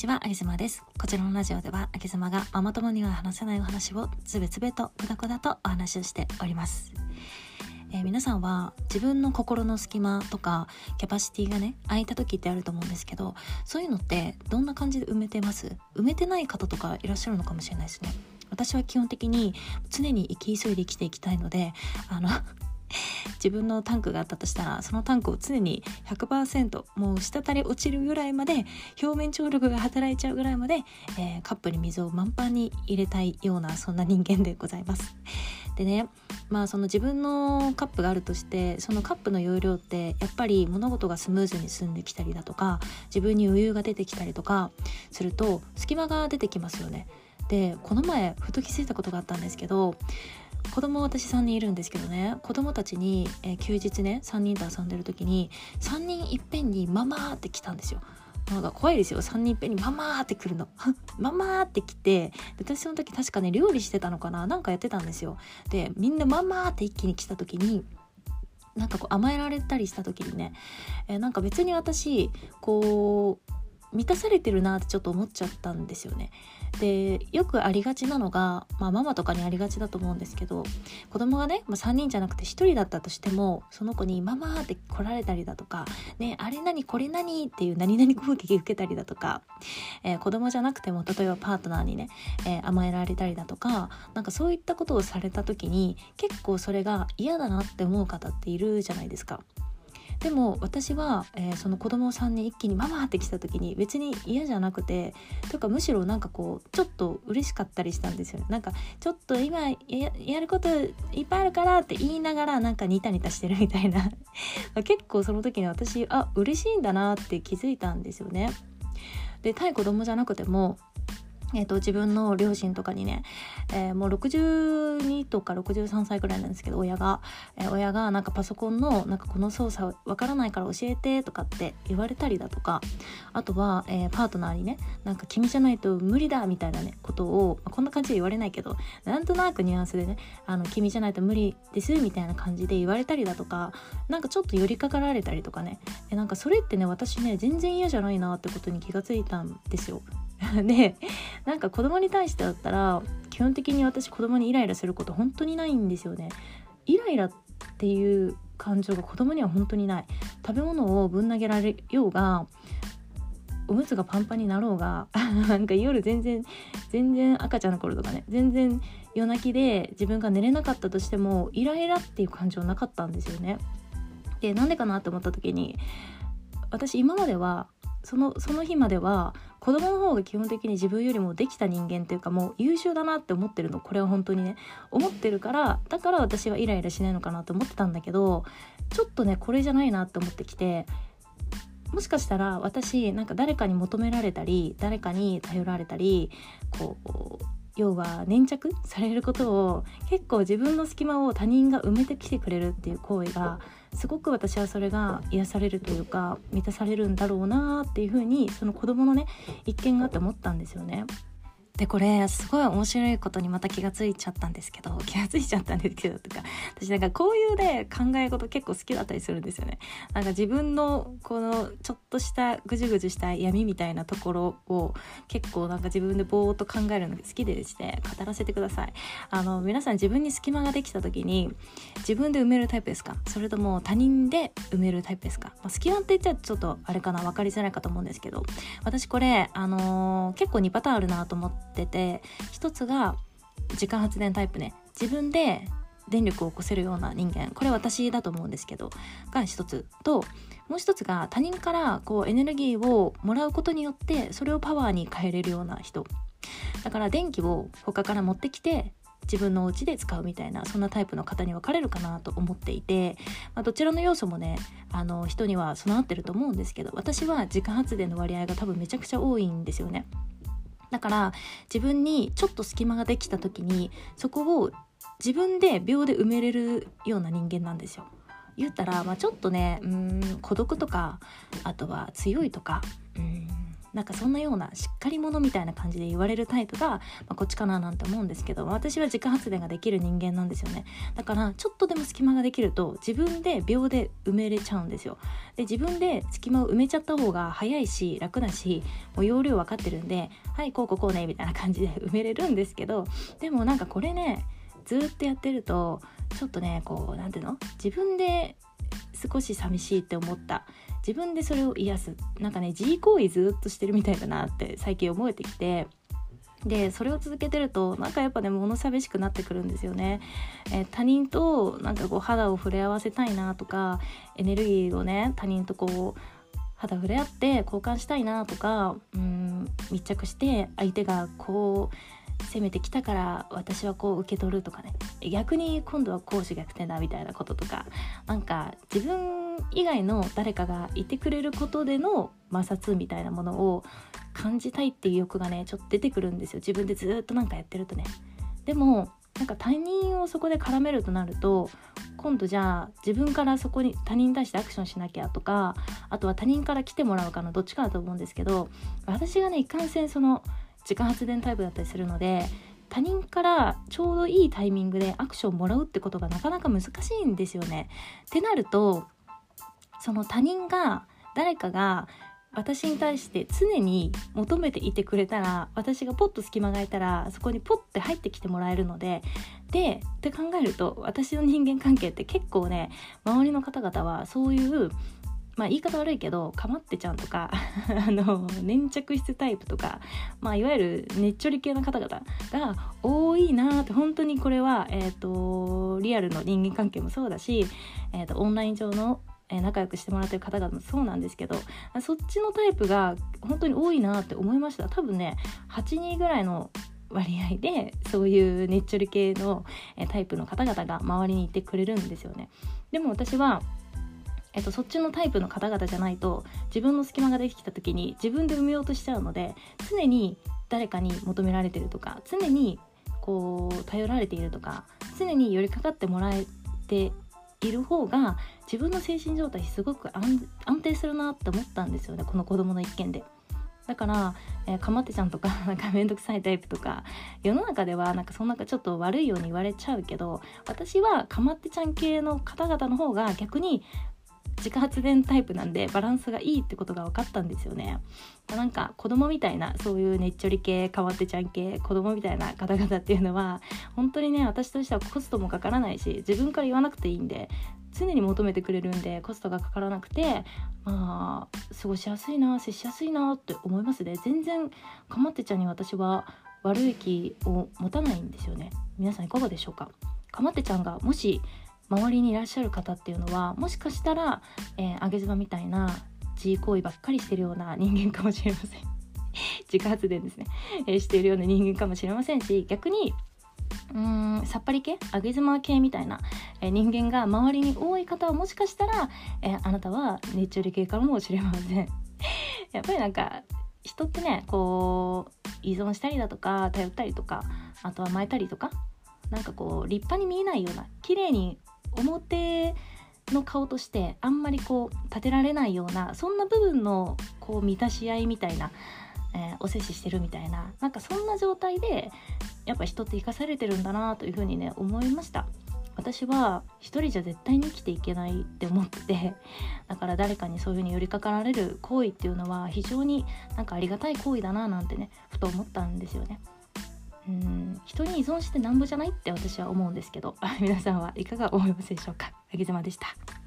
ちは、あげずまです。こちらのラジオでは、あげずまがママ友には話せないお話をつべつべとくだくだとお話をしております。えー、皆さんは自分の心の隙間とかキャパシティがね空いた時ってあると思うんですけどそういうのってどんな感じで埋めてます？埋めてない方とかいらっしゃるのかもしれないですね私は基本的に常に生き急いで生きていきたいのであの自分のタンクがあったとしたらそのタンクを常に100%もう滴り落ちるぐらいまで表面張力が働いちゃうぐらいまで、えー、カップに水を満帆に入れたいようなそんな人間でございます。でねまあその自分のカップがあるとしてそのカップの容量ってやっぱり物事がスムーズに進んできたりだとか自分に余裕が出てきたりとかすると隙間が出てきますよね。でこの前ふと気づいたことがあったんですけど子供私3人いるんですけどね子供たちに、えー、休日ね3人と遊んでる時に3人いっぺんに「ママ」って来たんですよ。なんか怖いですよ3人いっぺんに「ママ」って来るの「ママ」って来て私その時確かね料理してたのかななんかやってたんですよ。でみんな「ママ」って一気に来た時になんかこう甘えられたりした時にね、えー、なんか別に私こう満たされてるなってちょっと思っちゃったんですよね。でよくありがちなのが、まあ、ママとかにありがちだと思うんですけど子供がね、まあ、3人じゃなくて1人だったとしてもその子に「ママ」って来られたりだとか「ねあれ何これ何?」っていう何々攻撃受けたりだとか、えー、子供じゃなくても例えばパートナーにね、えー、甘えられたりだとかなんかそういったことをされた時に結構それが嫌だなって思う方っているじゃないですか。でも私は、えー、その子供さんに一気に「ママ!」って来た時に別に嫌じゃなくてとかむしろなんかこうちょっと嬉しかったりしたんですよなんかちょっと今やることいっぱいあるからって言いながらなんかニタニタしてるみたいな 結構その時に私あ嬉しいんだなって気づいたんですよね。で対子供じゃなくてもえーと、自分の両親とかにね、えー、もう62とか63歳ぐらいなんですけど親が、えー、親がなんかパソコンのなんかこの操作わからないから教えてとかって言われたりだとかあとは、えー、パートナーにねなんか君じゃないと無理だみたいなねことを、まあ、こんな感じで言われないけどなんとなくニュアンスでねあの君じゃないと無理ですみたいな感じで言われたりだとかなんかちょっと寄りかかられたりとかねえなんかそれってね私ね全然嫌じゃないなってことに気がついたんですよ。でなんか子供に対してだったら基本的に私子供にイライラすること本当にないんですよね。イライラっていう感情が子供には本当にない食べ物をぶん投げられようがおむつがパンパンになろうが なんか夜全然全然赤ちゃんの頃とかね全然夜泣きで自分が寝れなかったとしてもイライラっていう感情なかったんですよね。でなんでかなって思った時に私今まではそのその日までは子供の方が基本的に自分よりもできた人間っていうかもう優秀だなって思ってるの。これは本当にね。思ってるからだから私はイライラしないのかなと思ってたんだけどちょっとねこれじゃないなって思ってきてもしかしたら私なんか誰かに求められたり誰かに頼られたりこう要は粘着されることを結構自分の隙間を他人が埋めてきてくれるっていう行為がすごく私はそれが癒されるというか満たされるんだろうなっていうふうにその子供のね一見があって思ったんですよね。でこれすごい面白いことにまた気がついちゃったんですけど 気がついちゃったんですけどとか私なんかこういうね考え事結構好きだったりするんですよね。なんか自分のこのちょっとしたぐじゅぐじゅした闇みたいなところを結構なんか自分でぼーっと考えるのが好きでですね語らせてください。あの皆さん自分に隙間ができた時に自分で埋めるタイプですか？それとも他人で埋めるタイプですか、まあ、隙間って言っちゃちょっとあれかな分かりづらいかと思うんですけど。私これあのー、結構2パターンあるなと思ってってて一つが時間発電タイプね。自分で電力を起こせるような人間。これ私だと思うんですけど。が一つ。ともう一つが他人からこうエネルギーをもらうことによってそれをパワーに変えれるような人。だから電気を他から持ってきて自分のお家で使うみたいなそんなタイプの方に分かれるかなと思っていて、まあ、どちらの要素もねあの人には備わってると思うんですけど私は自家発電の割合が多分めちゃくちゃ多いんですよね。だから自分にちょっと隙間ができた時にそこを自分で秒で埋めれるような人間なんですよ。言ったら、まあ、ちょっとねうん孤独とかあとは強いとかうんなんかそんなようなしっかり者みたいな感じで言われるタイプが、まあ、こっちかななんて思うんですけど私は自家発電ができる人間なんですよね。だからちょっとでも隙間ができると自分で秒で埋めれちゃうんですよ。で自分で隙間を埋めちゃった方が早いし楽だしもう容量分かってるんではいこうこうこうねみたいな感じで埋めれるんですけどでもなんかこれねずっとやってるとちょっとねこう何ていうの？自分で少し寂しいって思った。自分でそれを癒す。なんかね自慰行為ずっとしてるみたいだなって最近思えてきて。でそれを続けてるとなんかやっぱね物寂しくなってくるんですよね、えー、他人となんかこう肌を触れ合わせたいなとかエネルギーをね他人とこう肌触れ合って交換したいなとかうん密着して相手がこう攻めてきたから私はこう受け取るとかね。逆に今度は講師逆転だみたいなこととか。なんか自分以外の誰かがいてくれることでの摩擦みたいなものを感じたいっていう欲がねちょっと出てくるんですよ。自分でずっとなんかやってるとね。でもなんか他人をそこで絡めるとなると今度じゃあ自分からそこに他人に対してアクションしなきゃとかあとは他人から来てもらうかのどっちかだと思うんですけど私がねいかんせんその自家発電タイプだったりするので他人からちょうどいいタイミングでアクションをもらうってことがなかなか難しいんですよね。ってなるとその他人が誰かが私に対して常に求めていてくれたら私がポッと隙間が空いたらそこにポッて入ってきてもらえるのででって考えると私の人間関係って結構ね周りの方々はそういうまあ言い方悪いけどかまってちゃんとか あの粘着質タイプとか、まあ、いわゆるねっちょり系の方々が多いなって本当にこれは、えーと、リアルの人間関係もそうだし、えーと、オンライン上のえ仲良くしてもらってる方々もそうなんですけどそっちのタイプが本当に多いなって思いました。多分ね8人ぐらいの割合でそういうねっちょり系のタイプの方々が周りにいてくれるんですよね。でも私はえっと、そっちのタイプの方々じゃないと自分の隙間ができた時に自分で埋めようとしちゃうので常に誰かに求められてるとか常にこう頼られているとか常に寄りかかってもらえている方が自分の精神状態すごく安定するなって思ったんですよねこの子供の一件で。だから、えー、かまってちゃんとか なんかめんどくさいタイプとか世の中ではなんかそんなちょっと悪いように言われちゃうけど私はかまってちゃん系の方々の方が逆に自家発電タイプなんでバランスがいいってことが分かったんですよね。なんか子供みたいなそういうねっちょり系かわってちゃん系子供みたいな方々っていうのは本当にね私としてはコストもかからないし自分から言わなくていいんで常に求めてくれるんでコストがかからなくてまあ過ごしやすいな接しやすいなって思いますね。全然かまってちゃんに私は悪い気を持たないんですよね。皆さんいかがでしょうか？かまってちゃんがもし周りにいらっしゃる方っていうのはもしかしたら、えー、上げ妻みたいな自慰行為ばっかりしてるような人間かもしれません。自家発電ですね、えー、しているような人間かもしれませんし逆にうーんさっぱり系？上げ妻系みたいな、えー、人間が周りに多い方はもしかしたら、えー、あなたは熱中力系かもしれません。やっぱりなんか人ってねこう依存したりだとか頼ったりとかあとは甘えたりとかなんかこう立派に見えないような綺麗に表の顔としてあんまりこう立てられないようなそんな部分のこう満たし合いみたいな、えー、お接ししてるみたいななんかそんな状態でやっぱ人って生かされてるんだなというふうにね思いました。私は一人じゃ絶対に生きていけないって思っててだから誰かにそういうふうに寄りかかられる行為っていうのは非常になんかありがたい行為だななんてねふと思ったんですよね。うん人に依存してなんぼじゃないって私は思うんですけど 皆さんはいかが思いますでしょうか。あげずまでした。